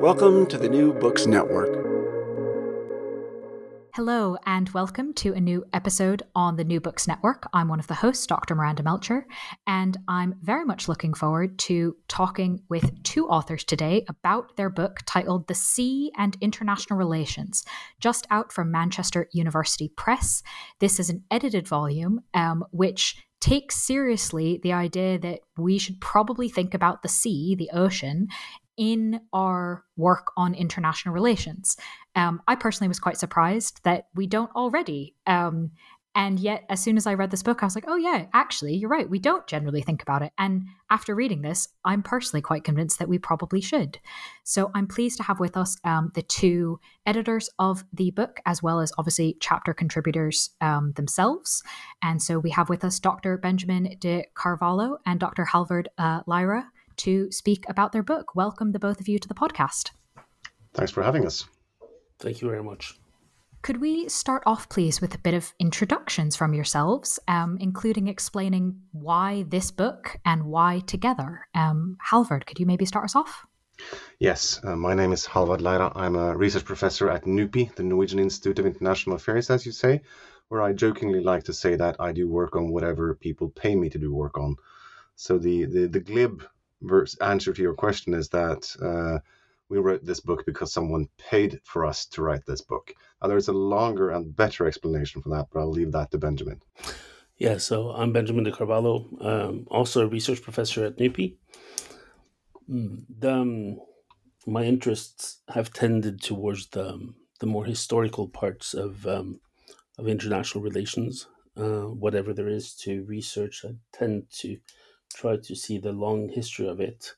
Welcome to the New Books Network. Hello, and welcome to a new episode on the New Books Network. I'm one of the hosts, Dr. Miranda Melcher, and I'm very much looking forward to talking with two authors today about their book titled The Sea and International Relations, just out from Manchester University Press. This is an edited volume um, which takes seriously the idea that we should probably think about the sea, the ocean, in our work on international relations. Um, I personally was quite surprised that we don't already. Um, and yet, as soon as I read this book, I was like, oh, yeah, actually, you're right. We don't generally think about it. And after reading this, I'm personally quite convinced that we probably should. So I'm pleased to have with us um, the two editors of the book, as well as obviously chapter contributors um, themselves. And so we have with us Dr. Benjamin de Carvalho and Dr. Halvard uh, Leira to speak about their book. Welcome the both of you to the podcast. Thanks for having us. Thank you very much. Could we start off, please, with a bit of introductions from yourselves, um, including explaining why this book and why together? Um, Halvard, could you maybe start us off? Yes, uh, my name is Halvard Leira. I'm a research professor at NUPI, the Norwegian Institute of International Affairs, as you say, where I jokingly like to say that I do work on whatever people pay me to do work on. So the, the, the glib verse answer to your question is that uh, we wrote this book because someone paid for us to write this book. Now, there's a longer and better explanation for that, but I'll leave that to Benjamin. Yeah, so I'm Benjamin de Carvalho, um, also a research professor at NUPI. The, um, my interests have tended towards the, um, the more historical parts of, um, of international relations. Uh, whatever there is to research, I tend to try to see the long history of it.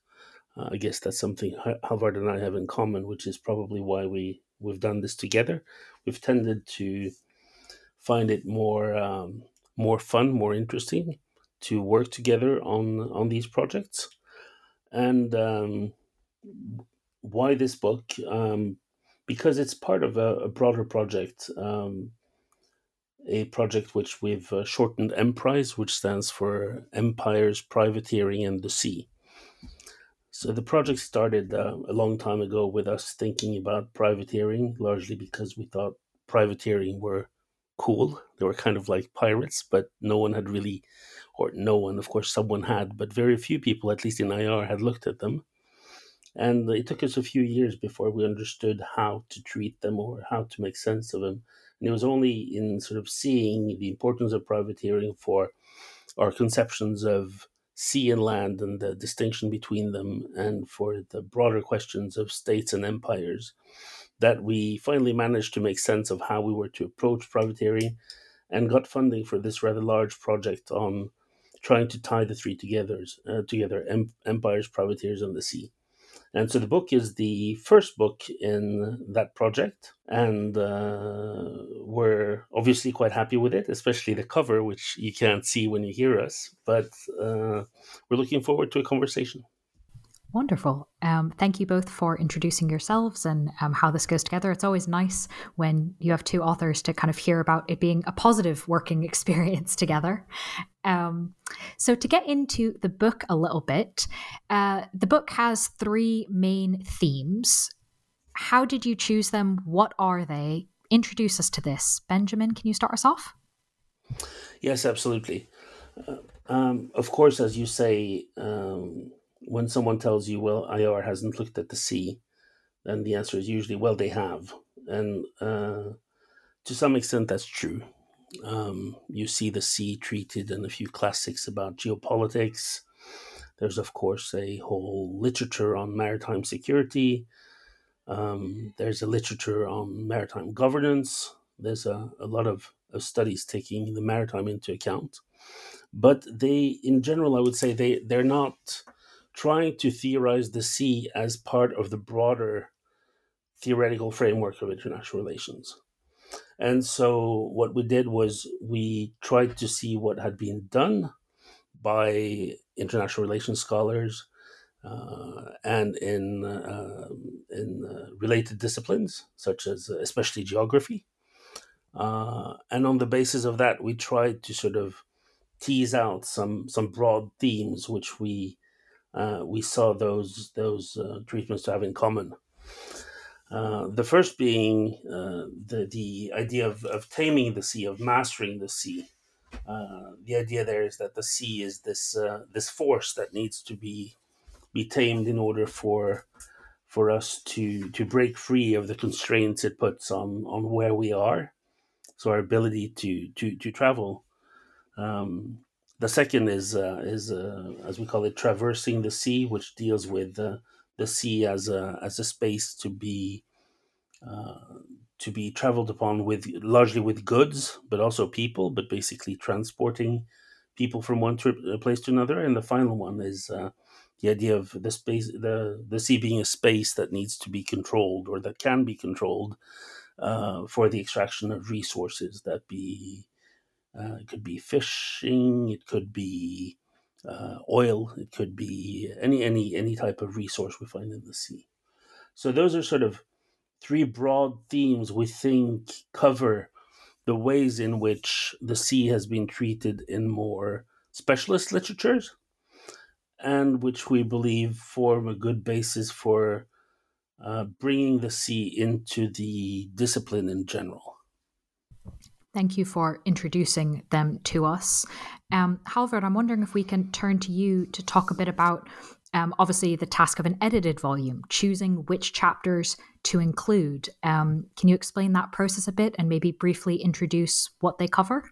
Uh, I guess that's something Halvard and I have in common, which is probably why we we've done this together. We've tended to find it more um, more fun, more interesting to work together on on these projects. And um, why this book? Um, because it's part of a, a broader project. Um, a project which we've uh, shortened Emprise, which stands for Empires, Privateering, and the Sea. So the project started uh, a long time ago with us thinking about privateering, largely because we thought privateering were cool. They were kind of like pirates, but no one had really, or no one, of course, someone had, but very few people, at least in IR, had looked at them. And it took us a few years before we understood how to treat them or how to make sense of them and it was only in sort of seeing the importance of privateering for our conceptions of sea and land and the distinction between them, and for the broader questions of states and empires, that we finally managed to make sense of how we were to approach privateering and got funding for this rather large project on trying to tie the three together, uh, together empires, privateers, and the sea. And so the book is the first book in that project. And uh, we're obviously quite happy with it, especially the cover, which you can't see when you hear us. But uh, we're looking forward to a conversation. Wonderful. Um, thank you both for introducing yourselves and um, how this goes together. It's always nice when you have two authors to kind of hear about it being a positive working experience together. Um, so, to get into the book a little bit, uh, the book has three main themes. How did you choose them? What are they? Introduce us to this. Benjamin, can you start us off? Yes, absolutely. Uh, um, of course, as you say, um, when someone tells you, well, IR hasn't looked at the sea, then the answer is usually, well, they have. And uh, to some extent, that's true. Um, you see the sea treated in a few classics about geopolitics. There's, of course, a whole literature on maritime security. Um, there's a literature on maritime governance. There's a, a lot of, of studies taking the maritime into account. But they, in general, I would say they, they're not trying to theorize the sea as part of the broader theoretical framework of international relations. And so what we did was we tried to see what had been done by international relations scholars uh, and in uh, in uh, related disciplines such as uh, especially geography. Uh, and on the basis of that, we tried to sort of tease out some some broad themes which we uh, we saw those those uh, treatments to have in common. Uh, the first being uh, the the idea of, of taming the sea, of mastering the sea. Uh, the idea there is that the sea is this uh, this force that needs to be be tamed in order for for us to to break free of the constraints it puts on on where we are. So our ability to to to travel. Um, the second is uh, is uh, as we call it traversing the sea, which deals with uh, the sea as a as a space to be uh, to be traveled upon with largely with goods, but also people, but basically transporting people from one trip, uh, place to another. And the final one is uh, the idea of the space the the sea being a space that needs to be controlled or that can be controlled for the extraction of resources that be uh, it could be fishing. It could be uh, oil. It could be any any any type of resource we find in the sea. So those are sort of three broad themes we think cover the ways in which the sea has been treated in more specialist literatures, and which we believe form a good basis for uh, bringing the sea into the discipline in general. Thank you for introducing them to us. Um, Halvard, I'm wondering if we can turn to you to talk a bit about um, obviously the task of an edited volume, choosing which chapters to include. Um, can you explain that process a bit and maybe briefly introduce what they cover?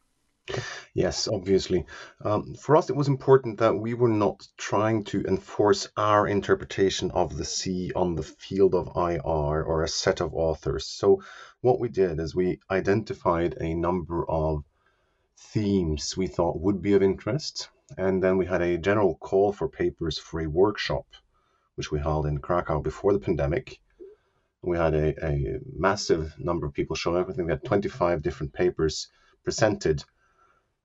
Yes, obviously. Um, for us, it was important that we were not trying to enforce our interpretation of the sea on the field of IR or a set of authors. So, what we did is we identified a number of themes we thought would be of interest, and then we had a general call for papers for a workshop, which we held in Krakow before the pandemic. We had a, a massive number of people showing up. I think we had 25 different papers presented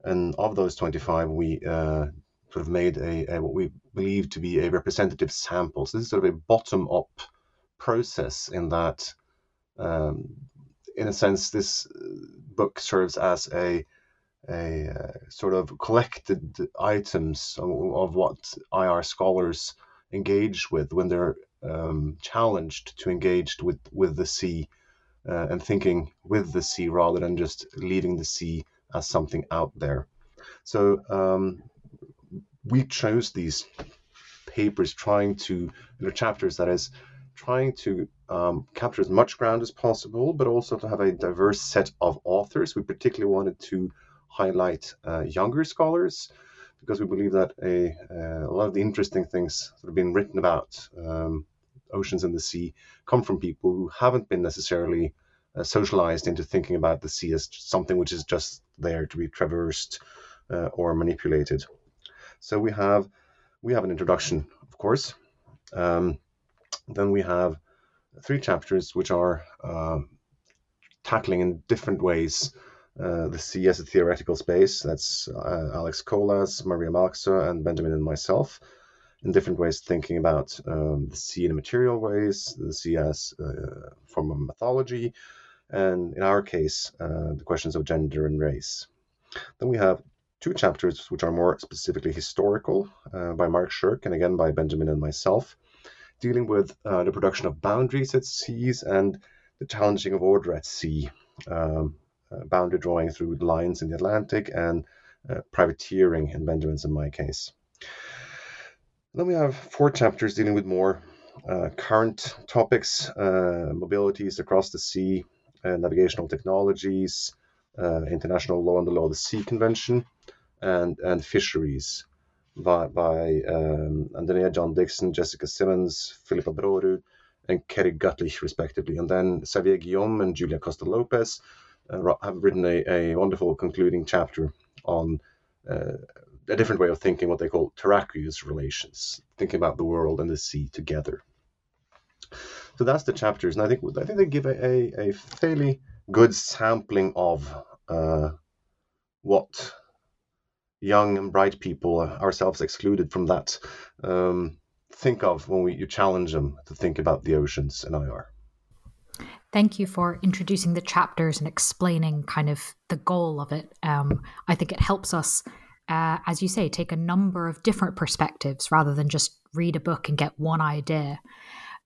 and of those 25, we uh, sort of made a, a, what we believe to be a representative sample. So this is sort of a bottom-up process in that, um, in a sense, this uh, book serves as a a uh, sort of collected items of, of, what IR scholars engage with when they're um, challenged to engage with with the sea uh, and thinking with the sea rather than just leaving the sea as something out there. So um, we chose these papers trying to, the chapters that is, trying to um, capture as much ground as possible, but also to have a diverse set of authors. We particularly wanted to highlight uh, younger scholars because we believe that a, uh, a lot of the interesting things that have been written about um, oceans and the sea come from people who haven't been necessarily uh, socialized into thinking about the sea as something which is just there to be traversed uh, or manipulated. So we have we have an introduction, of course. Um, then we have three chapters which are uh, tackling in different ways uh, the sea as a theoretical space. That's uh, Alex Colas, Maria Mälksoo, and Benjamin and myself. in different ways thinking about um, the sea in material ways, the sea as a uh, form of mythology, and in our case, uh, the questions of gender and race. Then we have two chapters which are more specifically historical uh, by Mark Shirk and again by Benjamin and myself, dealing with uh, the production of boundaries at seas and the challenging of order at sea, um, uh, boundary drawing through lines in the Atlantic and uh, privateering in Benjamin's and my case. Then we have four chapters dealing with more uh, current topics, uh, mobilities across the sea, navigational technologies, uh, international law and the law of the sea convention, and and fisheries by by um, Andrea John Dixon, Jessica Simmons, Philippa Brårud, and Kerry Gutlich, respectively. And then Xavier Guillaume and Julia Costa Lopez uh, have written a, a wonderful concluding chapter on uh, a different way of thinking, what they call terraqueous relations, thinking about the world and the sea together. So that's the chapters, and I think I think they give a, a, a fairly good sampling of uh, what young and bright people, uh, ourselves excluded from that, um, think of when we you challenge them to think about the oceans in IR. Thank you for introducing the chapters and explaining kind of the goal of it. Um, I think it helps us uh, as you say, take a number of different perspectives rather than just read a book and get one idea.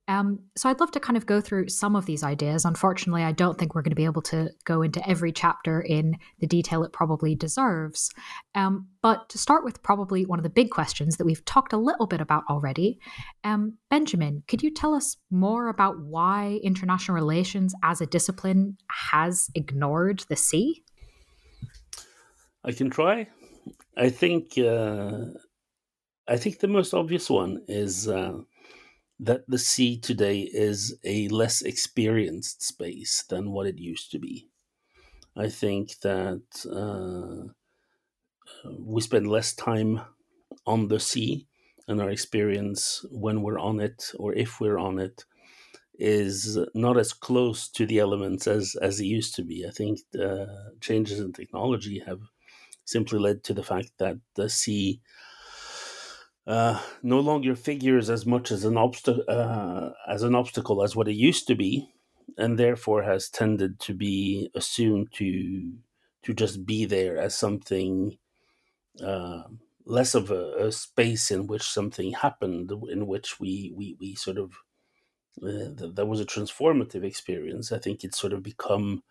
Um, so I'd love to kind of go through some of these ideas. Unfortunately, I don't think we're going to be able to go into every chapter in the detail it probably deserves. Um, but to start with, probably one of the big questions that we've talked a little bit about already. Um, Benjamin, could you tell us more about why international relations as a discipline has ignored the sea? I can try. I think uh, I think the most obvious one is uh, that the sea today is a less experienced space than what it used to be. I think that uh, we spend less time on the sea, and our experience when we're on it or if we're on it is not as close to the elements as as it used to be. I think the changes in technology have simply led to the fact that the sea uh, no longer figures as much as an obstacle uh, as an obstacle as what it used to be, and therefore has tended to be assumed to to just be there as something uh, less of a, a, space in which something happened, in which we we we sort of uh, that was a transformative experience. I think it's sort of become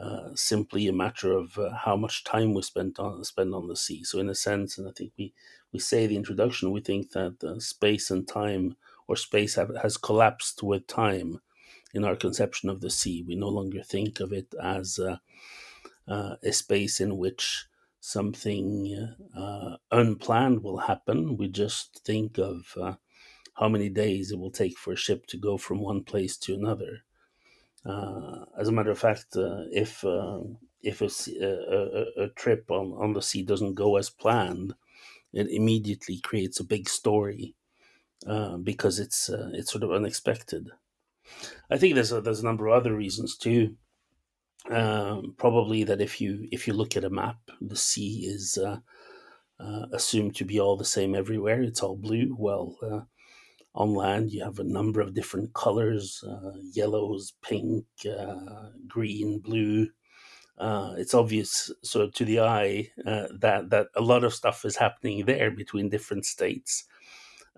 uh, simply a matter of uh, how much time we spent on spend on the sea. So, in a sense, and I think we we say the introduction, we think that uh, space and time, or space have, has collapsed with time in our conception of the sea. We no longer think of it as uh, a space in which something uh, unplanned will happen. We just think of how many days it will take for a ship to go from one place to another. Uh, as a matter of fact, uh, if uh, if a, a, a, trip on, on the sea doesn't go as planned, it immediately creates a big story uh, because it's uh, it's sort of unexpected. I think there's a, there's a number of other reasons too. Um, probably that if you if you look at a map, the sea is uh, assumed to be all the same everywhere. It's all blue. Well on land you have a number of different colors uh, yellows pink uh, green blue uh, it's obvious so to the eye uh, that that a lot of stuff is happening there between different states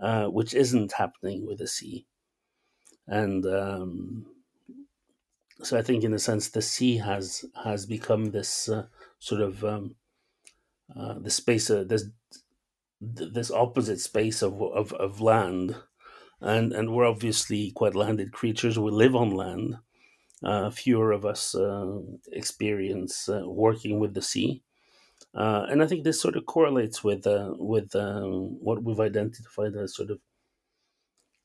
uh, which isn't happening with the sea and um, so I think in a sense the sea has has become this uh, sort of um, the space this this opposite space of of, of land and and we're obviously quite landed creatures. We live on land. Uh, fewer of us uh, experience uh, working with the sea, uh, and I think this sort of correlates with uh, with um, what we've identified as sort of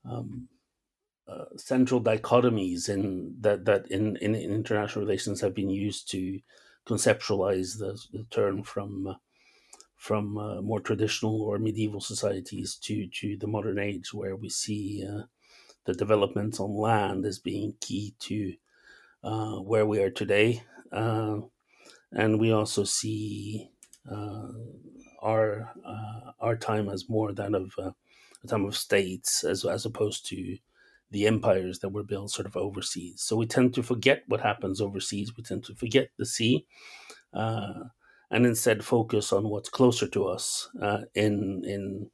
um, uh, central dichotomies in that that in, in, in, international relations have been used to conceptualize the, the term from from uh, more traditional or medieval societies to to the modern age, where we see uh, the developments on land as being key to uh, where we are today, uh, and we also see uh, our uh, our time as more that of a time of states as as opposed to the empires that were built sort of overseas. So we tend to forget what happens overseas. We tend to forget the sea, uh, and instead focus on what's closer to us uh, in in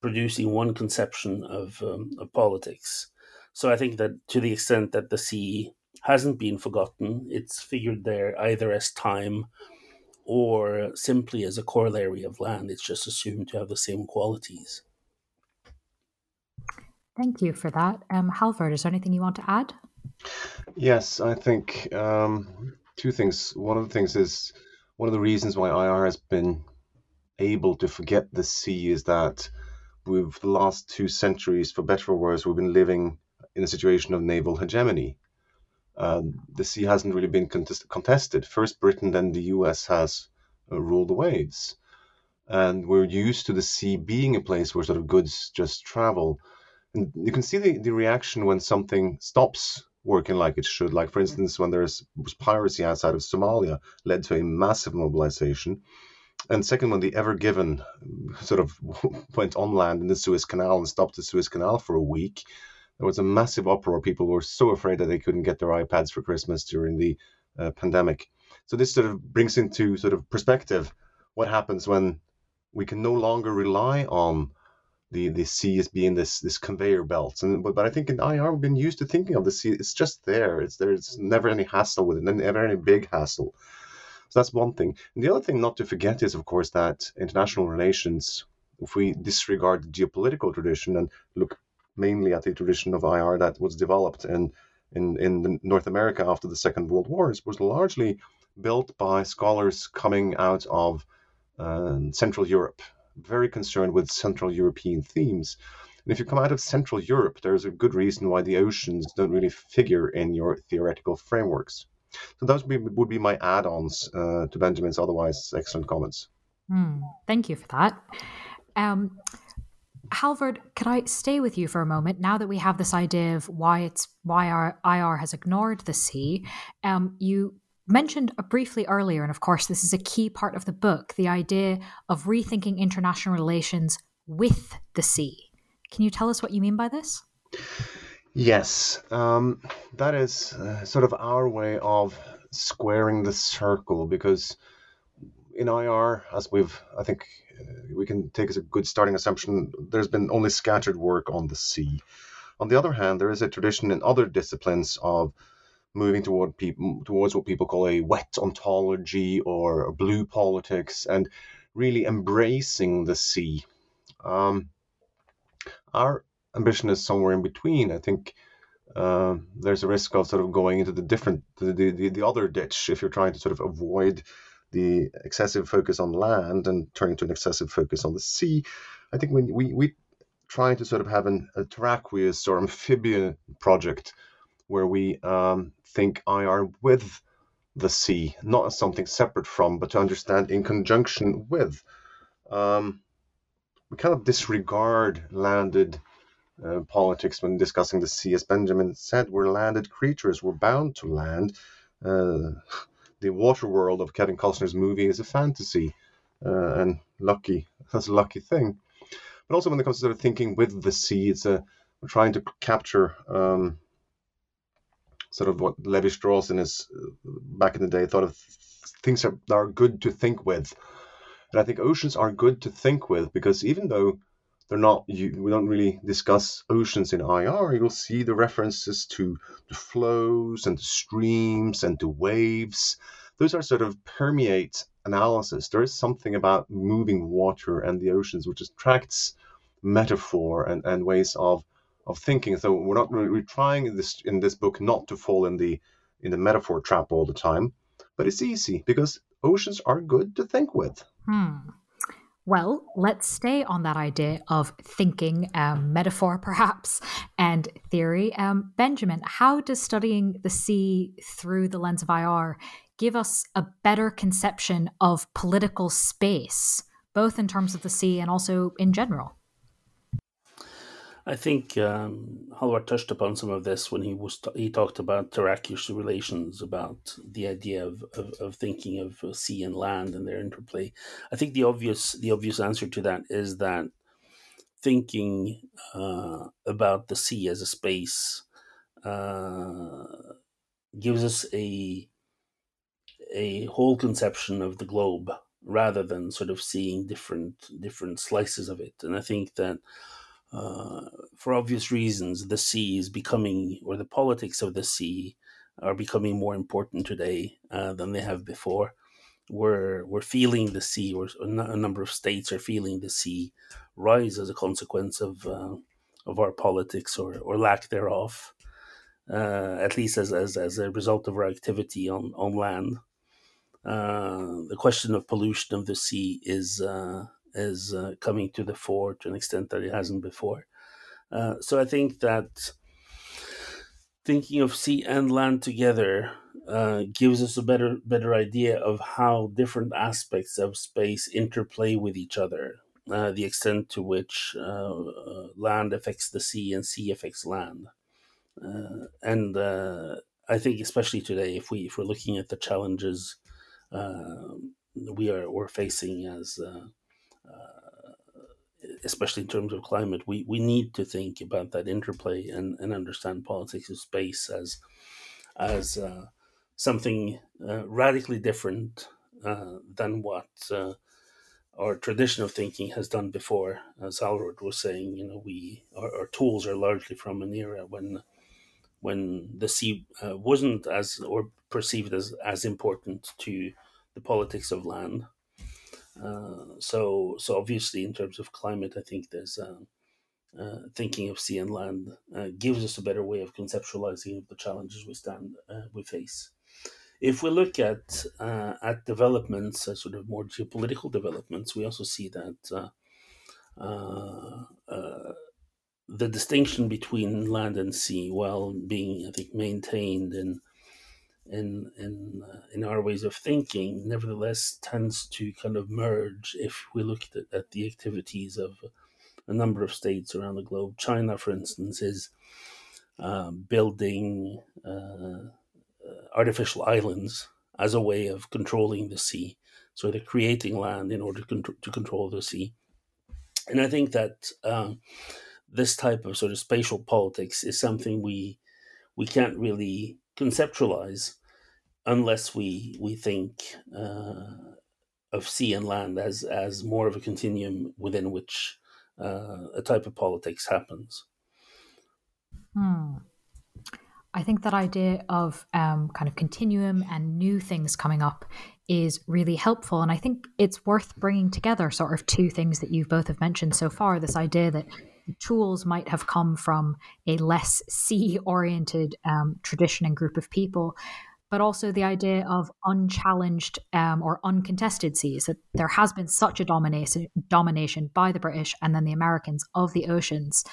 producing one conception of um, of politics. So I think that to the extent that the sea hasn't been forgotten, it's figured there either as time or simply as a corollary of land. It's just assumed to have the same qualities. Thank you for that. Um, Halvard, is there anything you want to add? Yes, I think um, two things. One of the things is one of the reasons why IR has been able to forget the sea is that we've the last two centuries, for better or worse, we've been living in a situation of naval hegemony. Uh, the sea hasn't really been contest- contested. First, Britain, then the US has uh, ruled the waves. And we're used to the sea being a place where sort of goods just travel. And you can see the, the reaction when something stops working like it should. Like, for instance, when there's was piracy outside of Somalia, led to a massive mobilization. And second, when the Ever Given sort of went on land in the Suez Canal and stopped the Suez Canal for a week, there was a massive uproar. People were so afraid that they couldn't get their iPads for Christmas during the uh, pandemic. So this sort of brings into sort of perspective what happens when we can no longer rely on the the sea as being this this conveyor belt. And but, but I think in IR we've been used to thinking of the sea. It's just there. It's there's never any hassle with it, never any big hassle. So that's one thing. And the other thing not to forget is, of course, that international relations, if we disregard the geopolitical tradition and look mainly at the tradition of IR that was developed in, in, in North America after the Second World War, was largely built by scholars coming out of uh, Central Europe, very concerned with Central European themes. And if you come out of Central Europe, there's a good reason why the oceans don't really figure in your theoretical frameworks. So those would be, would be my add-ons uh, to Benjamin's otherwise excellent comments. Mm, thank you for that. Um, Halvard, can I stay with you for a moment now that we have this idea of why it's why our IR has ignored the sea? Um, you mentioned briefly earlier, and of course, this is a key part of the book, the idea of rethinking international relations with the sea. Can you tell us what you mean by this? Yes, um, that is uh, sort of our way of squaring the circle because in IR, as we've, I think uh, we can take as a good starting assumption, there's been only scattered work on the sea. On the other hand, there is a tradition in other disciplines of moving toward people towards what people call a wet ontology or blue politics and really embracing the sea. Um, our ambition is somewhere in between. I think uh, there's a risk of sort of going into the different, the, the, the other ditch if you're trying to sort of avoid the excessive focus on land and turning to an excessive focus on the sea. I think when we, we try to sort of have an, terraqueous or amphibian project where we um, think IR with the sea, not as something separate from, but to understand in conjunction with. Um, we kind of disregard landed uh, politics when discussing the sea. As Benjamin said, we're landed creatures. We're bound to land. Uh, the water world of Kevin Costner's movie is a fantasy, uh, and lucky. That's a lucky thing. But also, when it comes to sort of thinking with the sea, it's a we're trying to capture um, sort of what Levi Strauss in his uh, back in the day thought of things that are good to think with. And I think oceans are good to think with because even though they're not you, we don't really discuss oceans in IR. You'll see the references to the flows and the streams and the waves. Those are sort of permeate analysis. There is something about moving water and the oceans which attracts metaphor and, and ways of of thinking. So we're not really we're trying in this in this book not to fall in the in the metaphor trap all the time, but it's easy because oceans are good to think with. Hmm. Well, let's stay on that idea of thinking, um, metaphor perhaps, and theory. Um, Benjamin, how does studying the sea through the lens of IR give us a better conception of political space, both in terms of the sea and also in general? I think um, Halvard touched upon some of this when he was t- he talked about terraqueous relations, about the idea of, of, of, thinking of uh, sea and land and their interplay. I think the obvious the obvious answer to that is that thinking uh, about the sea as a space uh, gives us a a whole conception of the globe rather than sort of seeing different different slices of it. And I think that uh, for obvious reasons, the sea is becoming, or the politics of the sea are becoming more important today uh, than they have before. We're we're feeling the sea, or a number of states are feeling the sea rise as a consequence of uh, of our politics or or lack thereof. Uh, at least as, as as a result of our activity on on land. Uh, the question of pollution of the sea is uh, is uh, coming to the fore to an extent that it hasn't before. Uh, so I think that thinking of sea and land together uh, gives us a better better idea of how different aspects of space interplay with each other. Uh, the extent to which uh, uh, land affects the sea and sea affects land, and I think especially today, if we if we're looking at the challenges we are we're facing as especially in terms of climate, we, we need to think about that interplay and, and understand politics of space as as uh, something uh, radically different uh, than what uh, our tradition of thinking has done before. As Halvard was saying, you know, we our, our tools are largely from an era when when the sea uh, wasn't as or perceived as as important to the politics of land uh, so, so obviously, in terms of climate, I think there's uh, uh, thinking of sea and land uh, gives us a better way of conceptualizing the challenges we stand uh, we face. If we look at at developments, sort of more geopolitical developments, we also see that the distinction between land and sea, while being, I think, maintained in in in uh, in our ways of thinking, nevertheless tends to kind of merge if we look at, at the activities of a number of states around the globe. China, for instance, is uh, building uh, uh, artificial islands as a way of controlling the sea. So they're creating land in order to, to control the sea. And I think that um, this type of sort of spatial politics is something we we can't really conceptualize unless we we think uh, of sea and land as as more of a continuum within which uh, a type of politics happens. Hmm. I think that idea of um, kind of continuum and new things coming up is really helpful. And I think it's worth bringing together sort of two things that you've both have mentioned so far this idea that tools might have come from a less sea oriented um, tradition and group of people, but also the idea of unchallenged um, or uncontested seas. That there has been such a domination domination by the British and then the Americans of the oceans,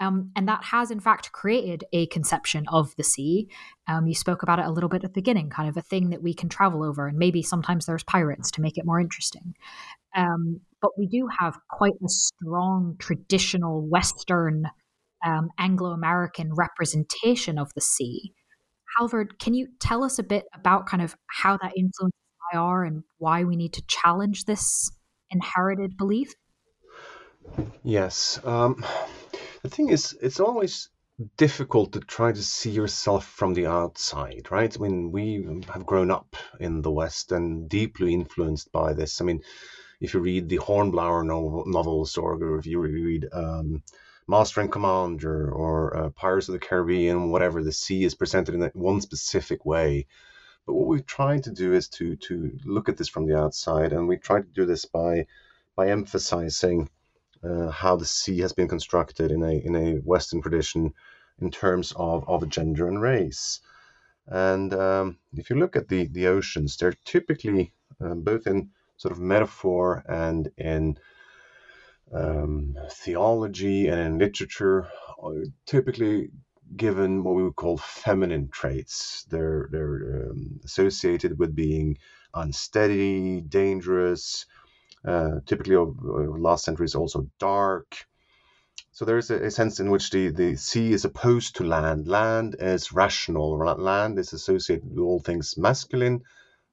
um, and that has in fact created a conception of the sea. Um, you spoke about it a little bit at the beginning, kind of a thing that we can travel over, and maybe sometimes there's pirates to make it more interesting. Um, but we do have quite a strong traditional Western um, Anglo American representation of the sea. Halvard, can you tell us a bit about kind of how that influences IR and why we need to challenge this inherited belief? Yes. Um, the thing is, it's always difficult to try to see yourself from the outside, right? I mean, we have grown up in the West and deeply influenced by this. I mean, if you read the Hornblower novel, novels or if you read um, Master and Commander or uh, Pirates of the Caribbean, whatever, the sea is presented in one specific way. But what we're trying to do is to to look at this from the outside, and we try to do this by by emphasizing uh, how the sea has been constructed in a in a Western tradition in terms of of gender and race. And um, if you look at the the oceans, they're typically uh, both in sort of metaphor and in um, theology and in literature typically given what we would call feminine traits. They're they're um, associated with being unsteady, dangerous. Uh, typically, over last centuries, also dark. So there is a, a, sense in which the, the sea is opposed to land. Land is rational. Land is associated with all things masculine.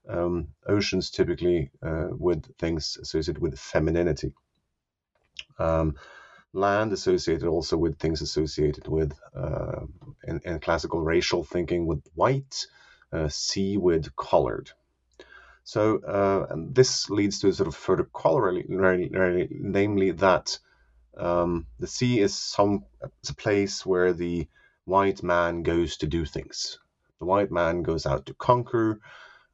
Um, oceans typically uh, with things associated with femininity. Um, land associated also with things associated with uh, in, in, classical racial thinking with white, uh, sea with colored. So uh, this leads to a sort of further corollary, namely that um, the sea is some it's a place where the white man goes to do things. The white man goes out to conquer.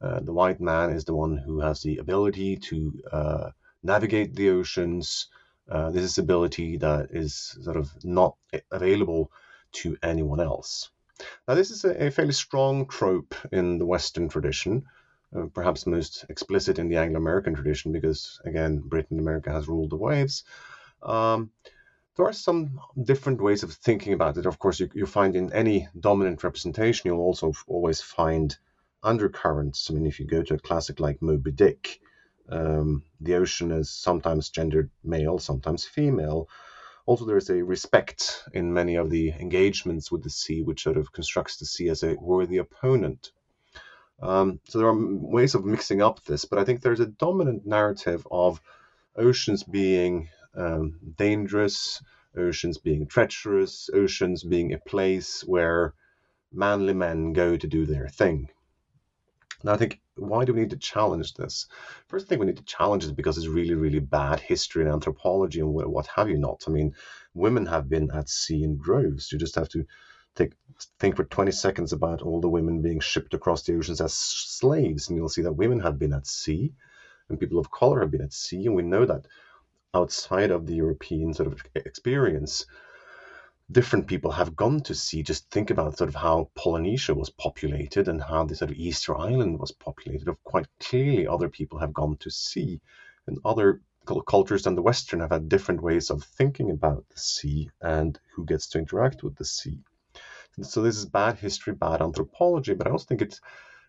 Uh, the white man is the one who has the ability to uh, navigate the oceans. Uh, this is ability that is sort of not available to anyone else. Now, this is a, a fairly strong trope in the Western tradition, uh, perhaps most explicit in the Anglo American tradition, because again, Britain America has ruled the waves. Um, there are some different ways of thinking about it. Of course, you, you find in any dominant representation, you'll also always find undercurrents. I mean, if you go to a classic like Moby Dick, um, the ocean is sometimes gendered male, sometimes female. Also, there is a respect in many of the engagements with the sea, which sort of constructs the sea as a worthy opponent. Um, so there are ways of mixing up this, but I think there's a dominant narrative of oceans being um, dangerous, oceans being treacherous, oceans being a place where manly men go to do their thing. Now, I think why do we need to challenge this? First thing we need to challenge is because it's really, really bad history and anthropology and what have you not. I mean, women have been at sea in droves. You just have to think for 20 seconds about all the women being shipped across the oceans as slaves, and you'll see that women have been at sea and people of color have been at sea. And we know that outside of the European sort of experience, different people have gone to sea. Just think about sort of how Polynesia was populated and how the sort of Easter Island was populated. Of quite clearly, other people have gone to sea, and other cultures than the Western have had different ways of thinking about the sea and who gets to interact with the sea. So this is bad history, bad anthropology, but I also think it's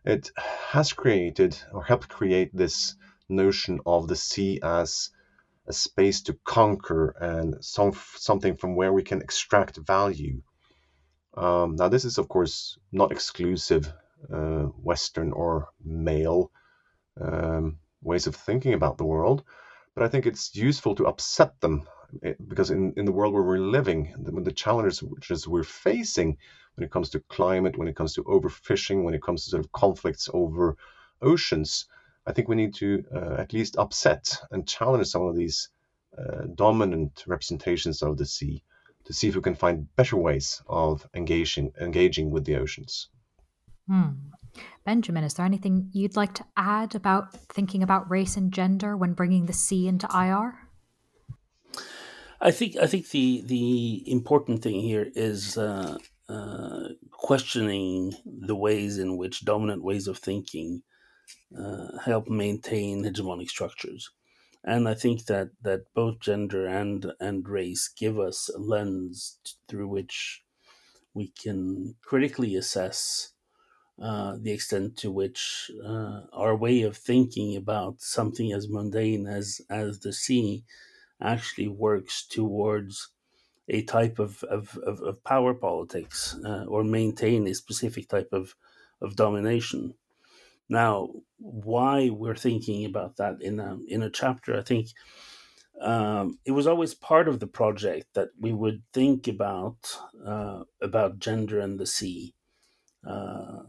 it has created or helped create this notion of the sea as a space to conquer and some something from where we can extract value. Um, now, this is of course not exclusive uh, Western or male um, ways of thinking about the world, but I think it's useful to upset them eh, because in, in the world where we're living, the, the challenges which is we're facing when it comes to climate, when it comes to overfishing, when it comes to sort of conflicts over oceans, I think we need to uh, at least upset and challenge some of these uh, dominant representations of the sea to see if we can find better ways of engaging engaging with the oceans. Hmm. Benjamin, is there anything you'd like to add about thinking about race and gender when bringing the sea into IR? I think I think the the important thing here is uh, uh, questioning the ways in which dominant ways of thinking uh, help maintain hegemonic structures. And I think that, that both gender and, and race give us a lens through which we can critically assess uh, the extent to which uh, our way of thinking about something as mundane as, as the sea actually works towards a type of, of, of, of power politics uh, or maintain a specific type of, of domination. Now, why we're thinking about that in a in a chapter, I think um, it was always part of the project that we would think about uh, about gender and the sea. Uh,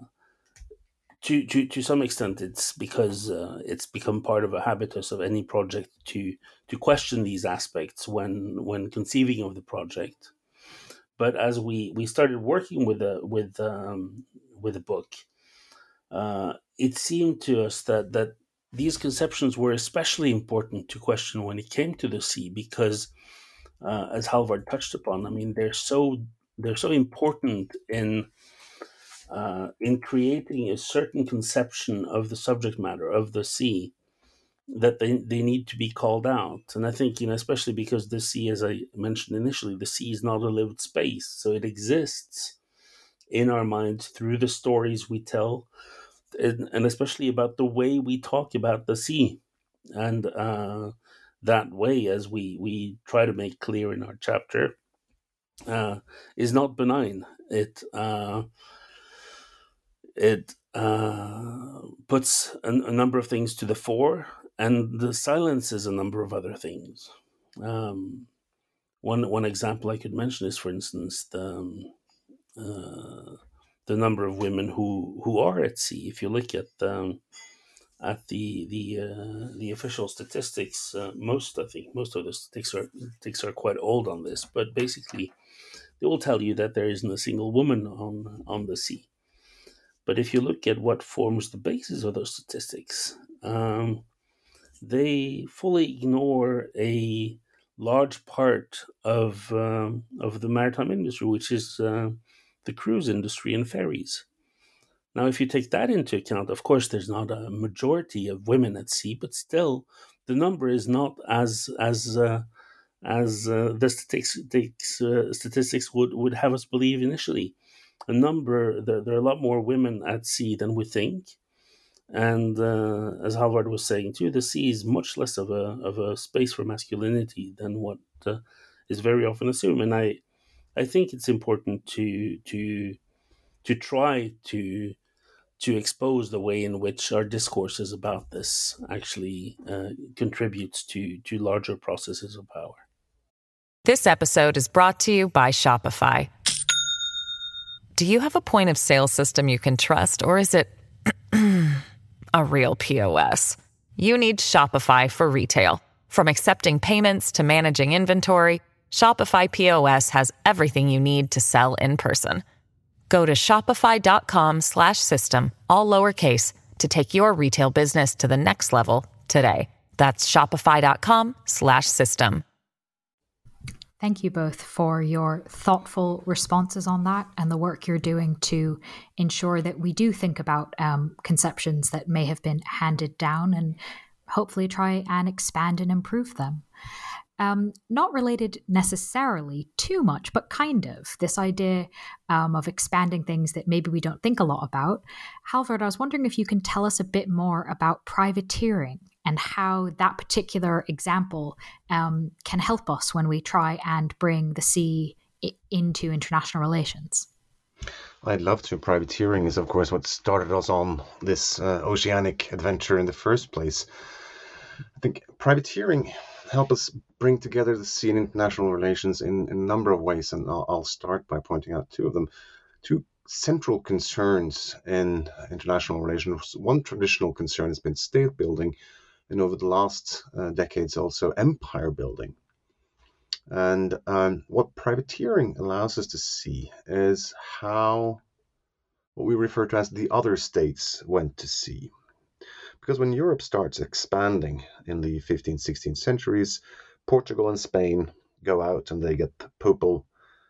to, to to some extent, it's because uh, it's become part of a habitus of any project to to question these aspects when when conceiving of the project. But as we we started working with a with um, with a book, uh, it seemed to us that that these conceptions were especially important to question when it came to the sea because, uh, as Halvard touched upon, I mean they're so they're so important in uh, in creating a certain conception of the subject matter of the sea that they, they need to be called out. And I think, you know, especially because the sea, as I mentioned initially, the sea is not a lived space. So it exists in our minds through the stories we tell, and, and especially about the way we talk about the sea. And uh, that way, as we, we try to make clear in our chapter, uh, is not benign. It uh, it uh, puts a, a, number of things to the fore and the silences a number of other things. Um, one one example I could mention is, for instance, the um, uh, the number of women who who are at sea. If you look at um, at the the uh, the official statistics, uh, most I think most of the statistics are statistics are quite old on this, but basically they will tell you that there isn't a single woman on on the sea. But if you look at what forms the basis of those statistics, um, they fully ignore a large part of um, of the maritime industry, which is uh, the cruise industry and ferries. Now, if you take that into account, of course, there's not a majority of women at sea, but still, the number is not as as uh, as uh, the statistics uh, statistics would would have us believe initially. A number there, there are a lot more women at sea than we think, and uh, as Halvard was saying too, the sea is much less of a of a space for masculinity than what uh, is very often assumed. And I I think it's important to to to try to to expose the way in which our discourses about this actually uh, contributes to to larger processes of power. This episode is brought to you by Shopify. Do you have a point of sale system you can trust, or is it a real POS? You need Shopify for retail, from accepting payments to managing inventory. Shopify POS has everything you need to sell in person. Go to shopify.com slash system, all lowercase, to take your retail business to the next level today. That's shopify.com slash system. Thank you both for your thoughtful responses on that and the work you're doing to ensure that we do think about um, conceptions that may have been handed down and hopefully try and expand and improve them um, not related necessarily too much, but kind of this idea um, of expanding things that maybe we don't think a lot about. Halvard, I was wondering if you can tell us a bit more about privateering and how that particular example um, can help us when we try and bring the sea into international relations. I'd love to. Privateering is, of course, what started us on this uh, oceanic adventure in the first place. I think privateering help us bring together the sea and international relations in, in a number of ways, and I'll, I'll, start by pointing out two of them. Two central concerns in international relations. One traditional concern has been state building, and over the last uh, decades also empire building. And um, what privateering allows us to see is how what we refer to as the other states went to sea. Because when Europe starts expanding in the 15th, 16th centuries, Portugal and Spain go out and they get papal,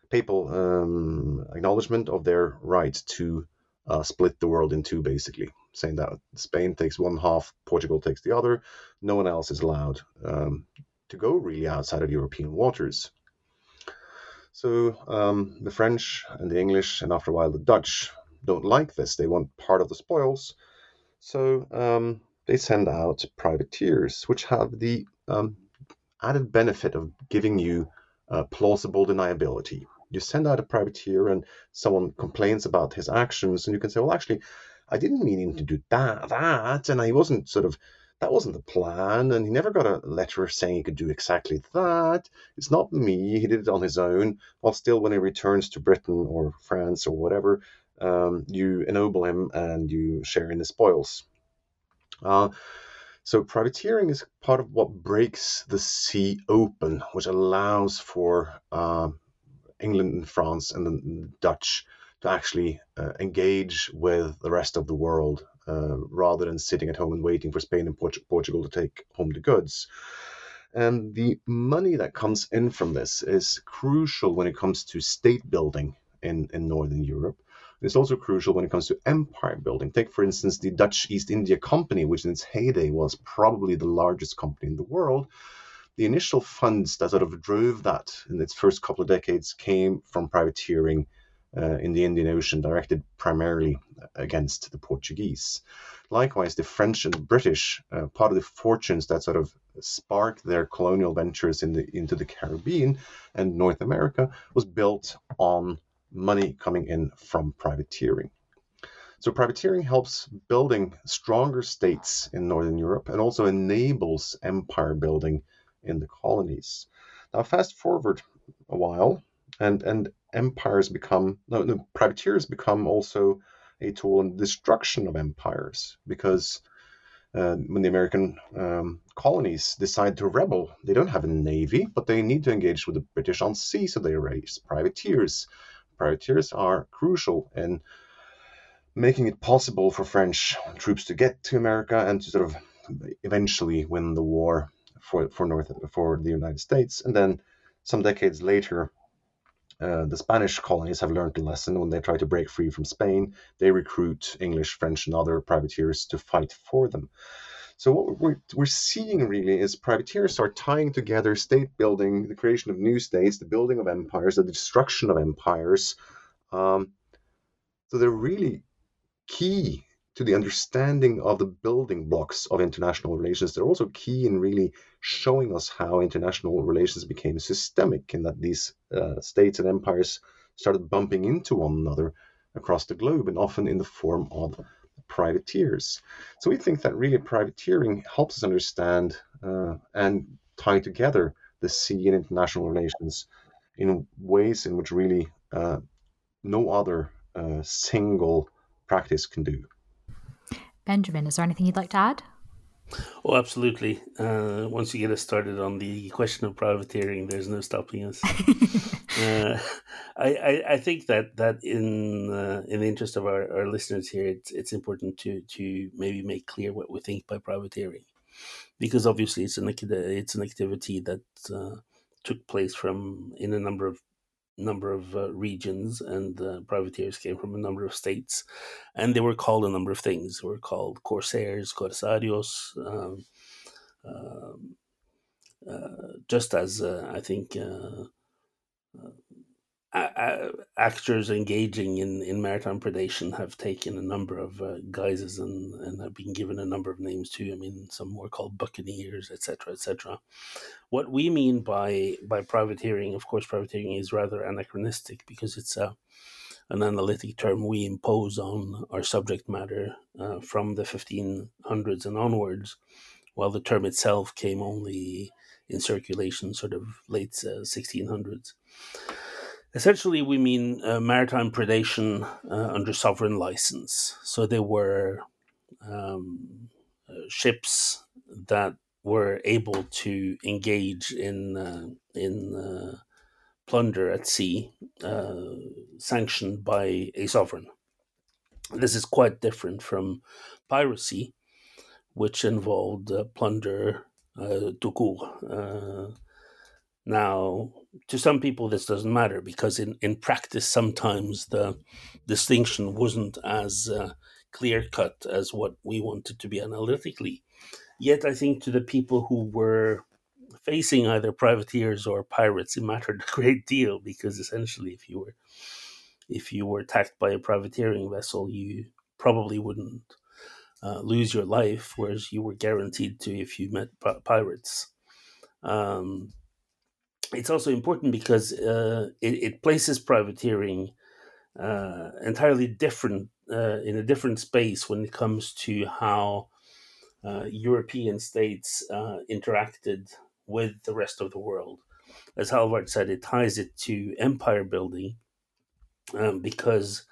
papal um, acknowledgement of their right to uh, split the world in two, basically, saying that Spain takes one half, Portugal takes the other. No one else is allowed um, to go really outside of European waters. So um, the French and the English, and after a while the Dutch, don't like this. They want part of the spoils. So um, they send out privateers, which have the um, added benefit of giving you uh, plausible deniability. You send out a privateer and someone complains about his actions, and you can say, well, actually, I didn't mean him to do that, that, and I wasn't sort of, that wasn't the plan, and he never got a letter saying he could do exactly that. It's not me, he did it on his own, while still when he returns to Britain or France or whatever, um, you ennoble him and you share in the spoils. Uh, so privateering is part of what breaks the sea open, which allows for uh, England and France and the Dutch to actually uh, engage with the rest of the world uh, rather than sitting at home and waiting for Spain and Port- Portugal to take home the goods. And the money that comes in from this is crucial when it comes to state building in, in Northern Europe it's also crucial when it comes to empire building. Take, for instance, the Dutch East India Company, which in its heyday was probably the largest company in the world. The initial funds that sort of drove that in its first couple of decades came from privateering uh, in the Indian Ocean, directed primarily against the Portuguese. Likewise, the French and British, uh, part of the fortunes that sort of sparked their colonial ventures in the, into the Caribbean and North America, was built on money coming in from privateering. So privateering helps building stronger states in Northern Europe and also enables empire building in the colonies. Now, fast forward a while, and and empires become no, no privateers become also a tool in destruction of empires because uh, when the American um, colonies decide to rebel, they don't have a navy, but they need to engage with the British on sea, so they raise privateers. Privateers are crucial in making it possible for French troops to get to America and to sort of eventually win the war for for North for the United States. And then some decades later, uh, the Spanish colonies have learned the lesson when they try to break free from Spain. They recruit English, French, and other privateers to fight for them. So what we're, we're seeing really is privateers are tying together state building, the creation of new states, the building of empires, the destruction of empires. Um, so they're really key to the understanding of the building blocks of international relations. They're also key in really showing us how international relations became systemic and that these uh, states and empires started bumping into one another across the globe and often in the form of privateers. So we think that really privateering helps us understand uh, and tie together the sea and international relations in ways in which really uh, no other uh, single practice can do. Benjamin, is there anything you'd like to add? Oh, absolutely. Uh, once you get us started on the question of privateering, there's no stopping us. uh, I, I, I, think that that in uh, in the interest of our, our listeners here, it's it's important to to maybe make clear what we think by privateering, because obviously it's an it's an activity that uh, took place from in a number of number of uh, regions, and uh, privateers came from a number of states, and they were called a number of things. They were called corsairs, corsarios, um, um uh, just as uh, I think uh, uh, actors engaging in, in maritime predation have taken a number of uh, guises and, and have been given a number of names too. I mean, some were called buccaneers, etc., etc. What we mean by by privateering, of course, privateering is rather anachronistic because it's a an analytic term we impose on our subject matter uh, from the 1500s and onwards, while the term itself came only in circulation sort of late uh, 1600s. Essentially, we mean uh, maritime predation uh, under sovereign license. So there were um, uh, ships that were able to engage in uh, in uh, plunder at sea, uh, sanctioned by a sovereign. This is quite different from piracy, which involved plunder tout court. Now, to some people this doesn't matter because in, in practice sometimes the distinction wasn't as uh, clear cut as what we wanted to be analytically. Yet i think to the people who were facing either privateers or pirates it mattered a great deal because essentially if you were if you were attacked by a privateering vessel you probably wouldn't uh, lose your life whereas you were guaranteed to if you met pirates. Um, it's also important because uh, it, it, places privateering uh, entirely different uh, in a different space when it comes to how uh, European states uh, interacted with the rest of the world. As Halvard said, it ties it to empire building um, because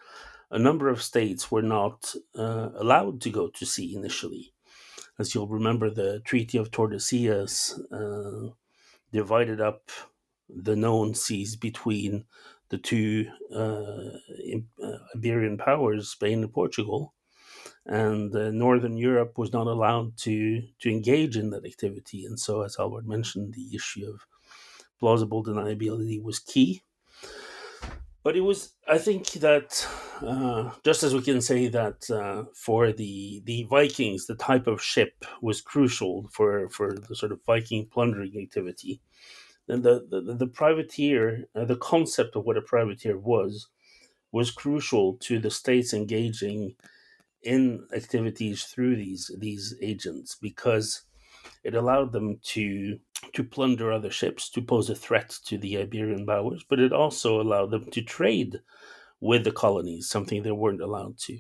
a number of states were not uh, allowed to go to sea initially. As you'll remember, the Treaty of Tordesillas divided up the known seas between the two uh, uh, Iberian powers, Spain and Portugal. And uh, Northern Europe was not allowed to, to engage in that activity. And so, as Halvard mentioned, the issue of plausible deniability was key. But it was, I think that uh, just as we can say that uh, for the the Vikings, the type of ship was crucial for, for the sort of Viking plundering activity. The, the, the privateer, uh, the concept of what a privateer was, was crucial to the states engaging in activities through these these agents because it allowed them to to plunder other ships to pose a threat to the Iberian powers, but it also allowed them to trade with the colonies, something they weren't allowed to.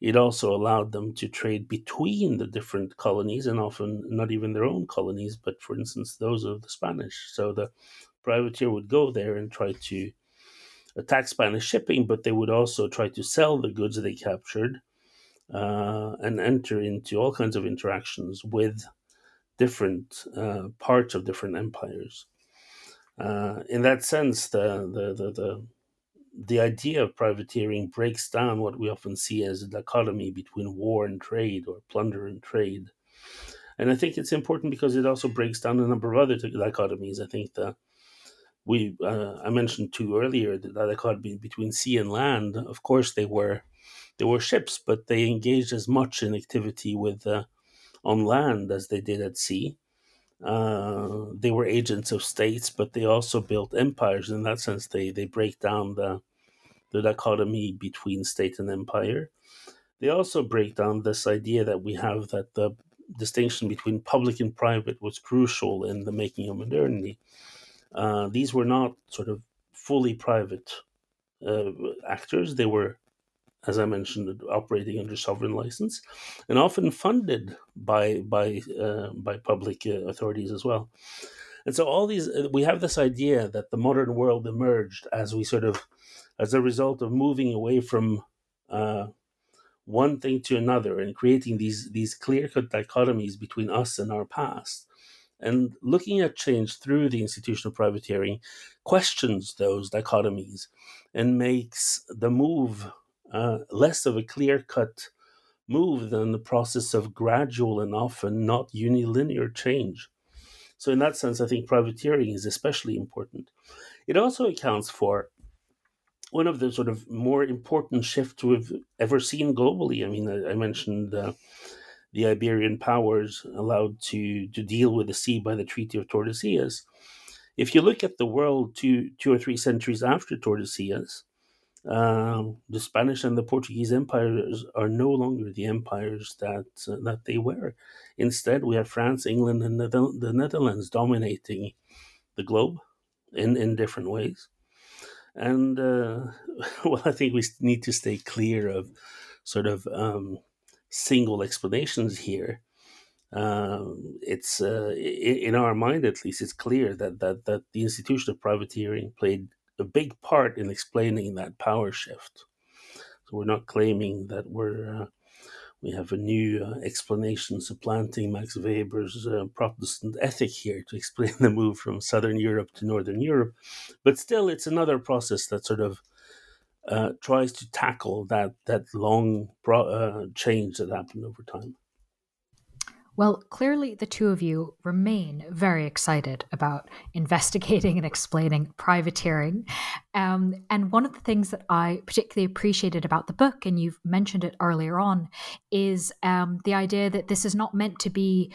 It also allowed them to trade between the different colonies and often not even their own colonies, but for instance, those of the Spanish. So the privateer would go there and try to attack Spanish shipping, but they would also try to sell the goods they captured uh, and enter into all kinds of interactions with different uh, parts of different empires. Uh, in that sense, the, the, the, the, the idea of privateering breaks down what we often see as a dichotomy between war and trade or plunder and trade. And I think it's important because it also breaks down a number of other dichotomies. I think that we uh, I mentioned two earlier that dichotomy between sea and land. Of course, they were they were ships, but they engaged as much in activity with uh, on land as they did at sea. Uh, they were agents of states, but they also built empires. In that sense, they they break down the the dichotomy between state and empire. They also break down this idea that we have that the distinction between public and private was crucial in the making of modernity. Uh, these were not sort of fully private uh, actors. They were, as I mentioned, operating under sovereign license, and often funded by by uh, by public uh, authorities as well. And so all these, uh, we have this idea that the modern world emerged as we sort of, as a result of moving away from uh, one thing to another and creating these these clear cut dichotomies between us and our past and looking at change through the institution of privateering questions those dichotomies and makes the move uh, less of a clear cut move than the process of gradual and often not unilinear change. So, in that sense, I think privateering is especially important. It also accounts for one of the sort of more important shifts we've ever seen globally. I mean, I, mentioned uh, the Iberian powers allowed to, to deal with the sea by the Treaty of Tordesillas. If you look at the world two, two or three centuries after Tordesillas, um, the Spanish and the Portuguese empires are no longer the empires that uh, that they were. Instead, we have France, England, and the, the Netherlands dominating the globe in, in different ways. And uh, well, I think we need to stay clear of sort of um, single explanations here. Um, it's uh, in our mind, at least, it's clear that, that that the institution of privateering played a big part in explaining that power shift. So we're not claiming that we're uh, we have a new uh, explanation supplanting Max Weber's uh, Protestant ethic here to explain the move from Southern Europe to Northern Europe, but still, it's another process that sort of uh, tries to tackle that that long pro- uh, change that happened over time. Well, clearly, the two of you remain very excited about investigating and explaining privateering. Um, and one of the things that I particularly appreciated about the book, and you've mentioned it earlier on, is um, the idea that this is not meant to be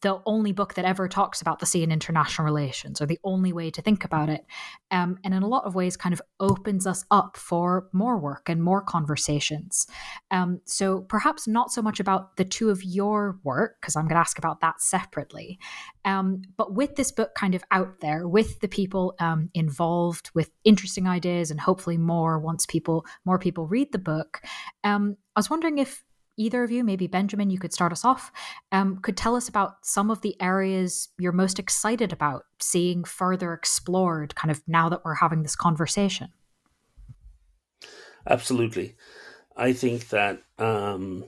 the only book that ever talks about the sea and international relations or the only way to think about it. Um, and in a lot of ways, kind of opens us up for more work and more conversations. Um, so perhaps not so much about the two of your work, because I'm going to ask about that separately. Um, but with this book kind of out there, with the people um, involved, with interesting ideas, and hopefully more once people more people read the book, um, I was wondering if either of you, maybe Benjamin, you could start us off, um, could tell us about some of the areas you're most excited about seeing further explored, kind of now that we're having this conversation. Absolutely. I think that um,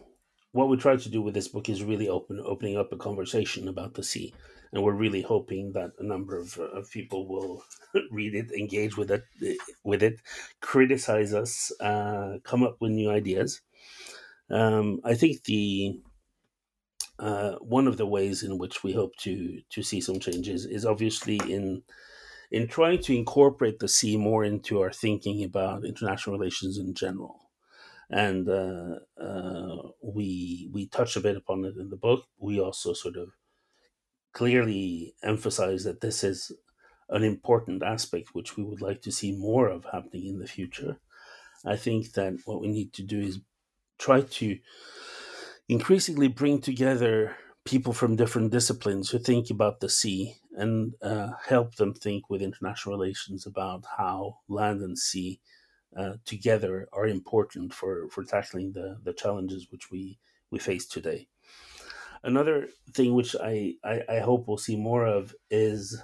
what we try to do with this book is really open, opening up a conversation about the sea. And we're really hoping that a number of, uh, people will read it, engage with it, with it, criticize us, uh, come up with new ideas. Um, I think the uh, one of the ways in which we hope to to see some changes is obviously in in trying to incorporate the sea more into our thinking about international relations in general. And uh, uh, we we touch a bit upon it in the book. We also sort of clearly emphasize that this is an important aspect which we would like to see more of happening in the future. I think that what we need to do is try to increasingly bring together people from different disciplines who think about the sea and uh, help them think with international relations about how land and sea uh, together are important for, for tackling the, the challenges which we, we face today. Another thing which I, I, I hope we'll see more of is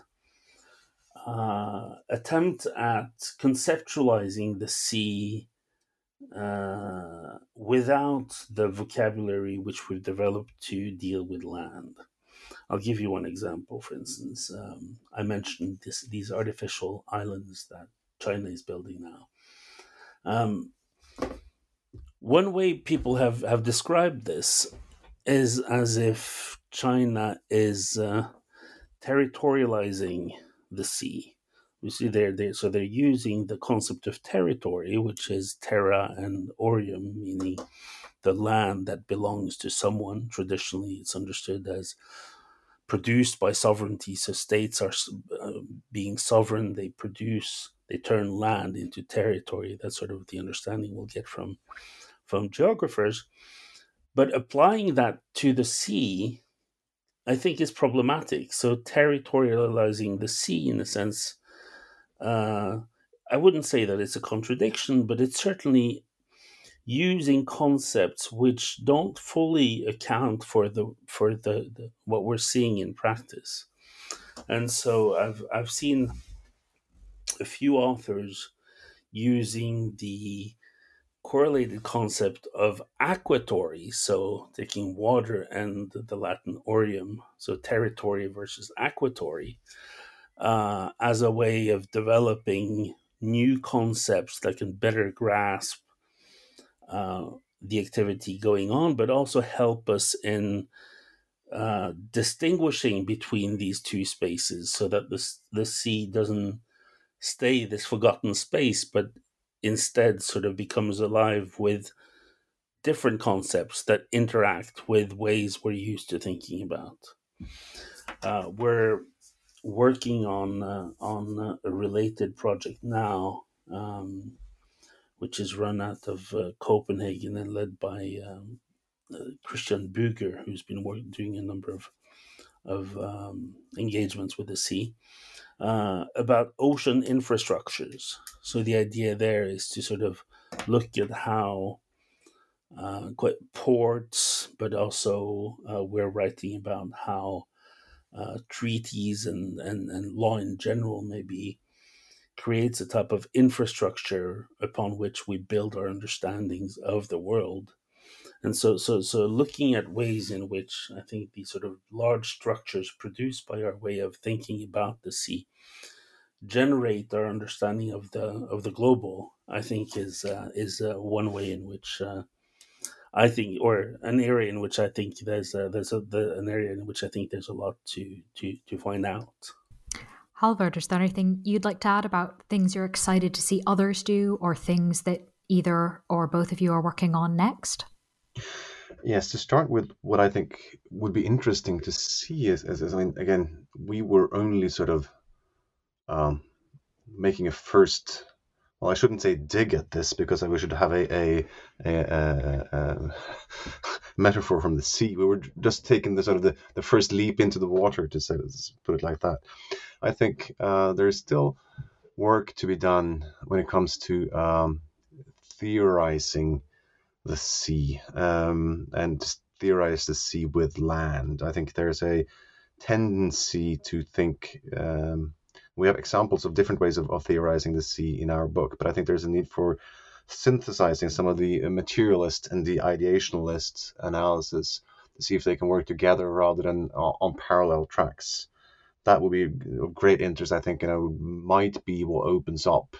uh, attempt at conceptualizing the sea uh, without the vocabulary which we've developed to deal with land. I'll give you one example. For instance, um, I mentioned this, these artificial islands that China is building now. Um, one way people have, have described this is as if China is uh, territorializing the sea. You see, they so they're using the concept of territory, which is terra and orium, meaning the land that belongs to someone. Traditionally, it's understood as produced by sovereignty. So states are uh, being sovereign. They produce, they turn land into territory. That's sort of the understanding we'll get from from geographers. But applying that to the sea, I think is problematic. So territorializing the sea, in a sense, uh, I wouldn't say that it's a contradiction, but it's certainly using concepts which don't fully account for the for the, the, what we're seeing in practice. And so I've I've seen a few authors using the correlated concept of aquatory, so taking water and the Latin orium, so territory versus aquatory, uh, as a way of developing new concepts that can better grasp uh, the activity going on, but also help us in uh, distinguishing between these two spaces so that the, the sea doesn't stay this forgotten space, but instead sort of becomes alive with different concepts that interact with ways we're used to thinking about. Uh, we're working on uh, on a related project now, um, which is run out of uh, Copenhagen and led by um, uh, Christian Bueger, who's been working, doing a number of of um, engagements with the sea uh, about ocean infrastructures. So the idea there is to sort of look at how uh, quite ports, but also uh, we're writing about how uh, treaties and, and, and law in general maybe creates a type of infrastructure upon which we build our understandings of the world. And so, so, so looking at ways in which I think these sort of large structures produced by our way of thinking about the sea generate our understanding of the of the global, I think is uh, is uh, one way in which uh, I think, or an area in which I think there's a, there's a, the, an area in which I think there's a lot to to to find out. Halvard, is there anything you'd like to add about things you're excited to see others do, or things that either or both of you are working on next? Yes, to start with, what I think would be interesting to see is, is, is I mean, again, we were only sort of um, making a first well, I shouldn't say dig at this because I we should have a, a, a, a, a metaphor from the sea. We were just taking the sort of the, the first leap into the water, to put it like that. I think uh, there's still work to be done when it comes to um, theorizing the sea um, and theorize the sea with land. I think there's a tendency to think um, we have examples of different ways of, of theorizing the sea in our book, but I think there's a need for synthesizing some of the materialist and the ideationalist analysis to see if they can work together rather than on parallel tracks. That would be of great interest, I think, and it might be what opens up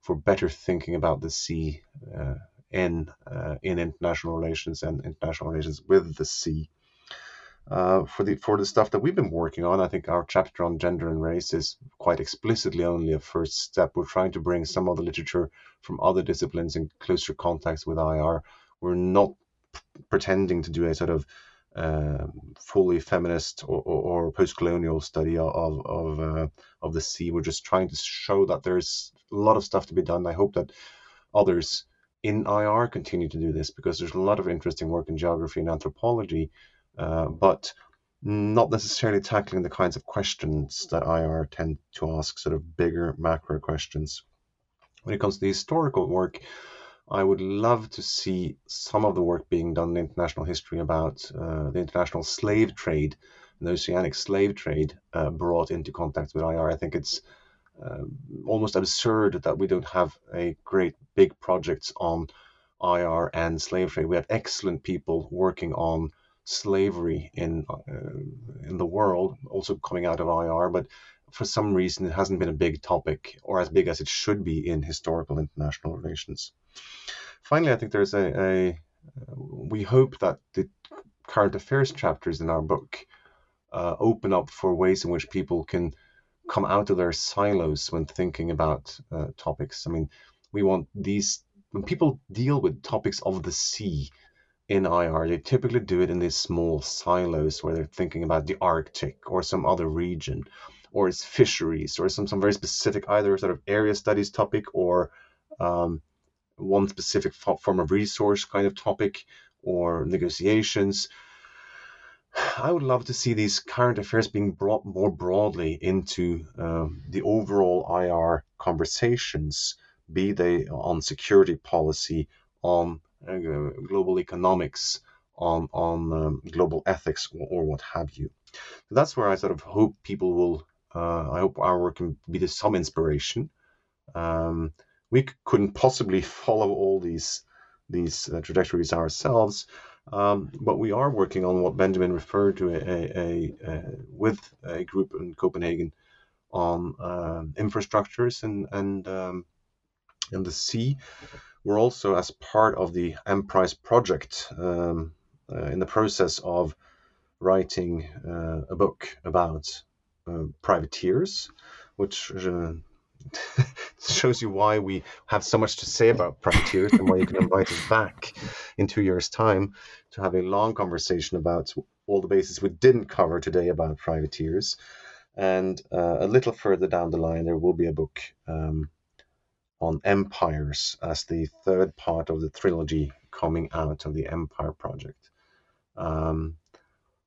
for better thinking about the sea uh, in uh, in international relations and international relations with the sea. Uh, for the for the stuff that we've been working on, I think our chapter on gender and race is quite explicitly only a first step. We're trying to bring some of the literature from other disciplines in closer contact with IR. We're not p- pretending to do a sort of uh, fully feminist or, or, or post-colonial study of of uh, of the sea. We're just trying to show that there's a lot of stuff to be done. I hope that others in IR continue to do this because there's a lot of interesting work in geography and anthropology uh, but not necessarily tackling the kinds of questions that IR tend to ask, sort of bigger macro questions. When it comes to the historical work, I would love to see some of the work being done in international history about uh, the international slave trade and the oceanic slave trade uh, brought into contact with IR. I think it's uh, almost absurd that we don't have a great big projects on IR and slave trade. We have excellent people working on slavery in uh, in the world, also coming out of IR, but for some reason it hasn't been a big topic or as big as it should be in historical international relations. Finally, I think there's a, a we hope that the current affairs chapters in our book uh, open up for ways in which people can come out of their silos when thinking about uh, topics. I mean, we want these when people deal with topics of the sea in IR, they typically do it in these small silos where they're thinking about the Arctic or some other region, or it's fisheries or some some very specific either sort of area studies topic or um, one specific form of resource kind of topic or negotiations. I would love to see these current affairs being brought more broadly into um, the overall IR conversations, be they on security policy, on global economics, on on um, global ethics, or, or, what have you. So that's where I sort of hope people will. Uh, I hope our work can be some inspiration. Um, we couldn't possibly follow all these these uh, trajectories ourselves, um, but we are working on what Benjamin referred to a, a, a, with a group in Copenhagen on uh, infrastructures and and um, in the sea. We're also, as part of the Emprise project, um, uh, in the process of writing uh, a book about uh, privateers, which uh, shows you why we have so much to say about privateers and why you can invite us back in two years' time to have a long conversation about all the bases we didn't cover today about privateers. And uh, a little further down the line, there will be a book um, on empires as the third part of the trilogy coming out of the Empire Project. Um,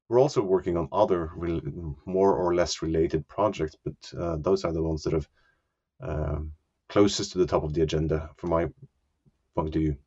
we're also working on other re- more or less related projects, but uh, those are the ones that have um, closest to the top of the agenda from my point of view.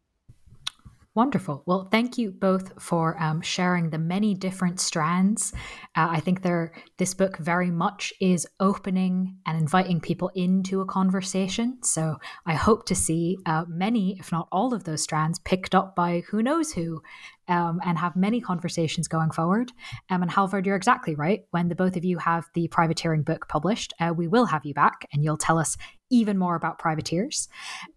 Wonderful. Well, thank you both for um, sharing the many different strands. Uh, I think there, this book very much is opening and inviting people into a conversation. So I hope to see uh, many, if not all of those strands, picked up by who knows who um, and have many conversations going forward. Um, and Halvard, you're exactly right. When the both of you have the privateering book published, uh, we will have you back and you'll tell us even more about privateers.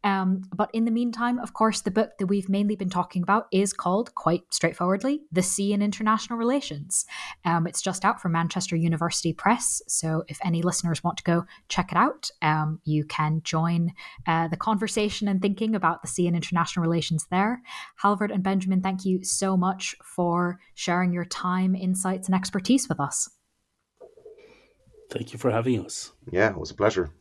Um, but in the meantime, of course, the book that we've mainly been talking about is called, quite straightforwardly, The Sea in International Relations. Um, it's just out from Manchester University Press. So if any listeners want to go check it out, um, you can join uh, the conversation and thinking about the sea in international relations there. Halvard and Benjamin, thank you so much for sharing your time, insights, and expertise with us. Thank you for having us. Yeah, it was a pleasure.